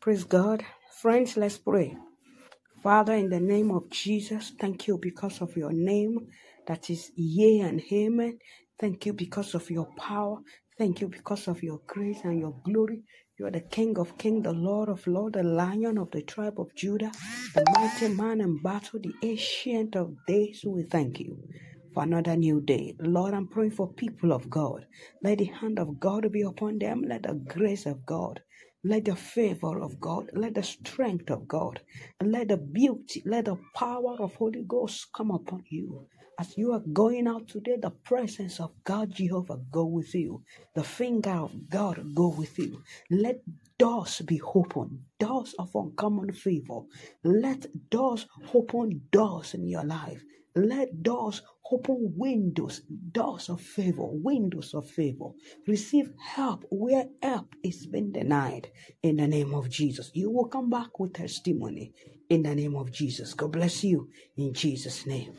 Praise God. Friends, let's pray. Father, in the name of Jesus, thank you because of your name that is yea and amen. Thank you because of your power. Thank you because of your grace and your glory. You are the King of kings, the Lord of lords, the Lion of the tribe of Judah, the mighty man in battle, the ancient of days. We thank you for another new day. Lord, I'm praying for people of God. Let the hand of God be upon them. Let the grace of God let the favor of God, let the strength of God, and let the beauty, let the power of Holy Ghost come upon you. As you are going out today, the presence of God Jehovah go with you. The finger of God go with you. Let doors be open, doors of uncommon favor. Let doors open doors in your life. Let doors open windows, doors of favor, windows of favor. Receive help where help is being denied in the name of Jesus. You will come back with testimony in the name of Jesus. God bless you in Jesus' name.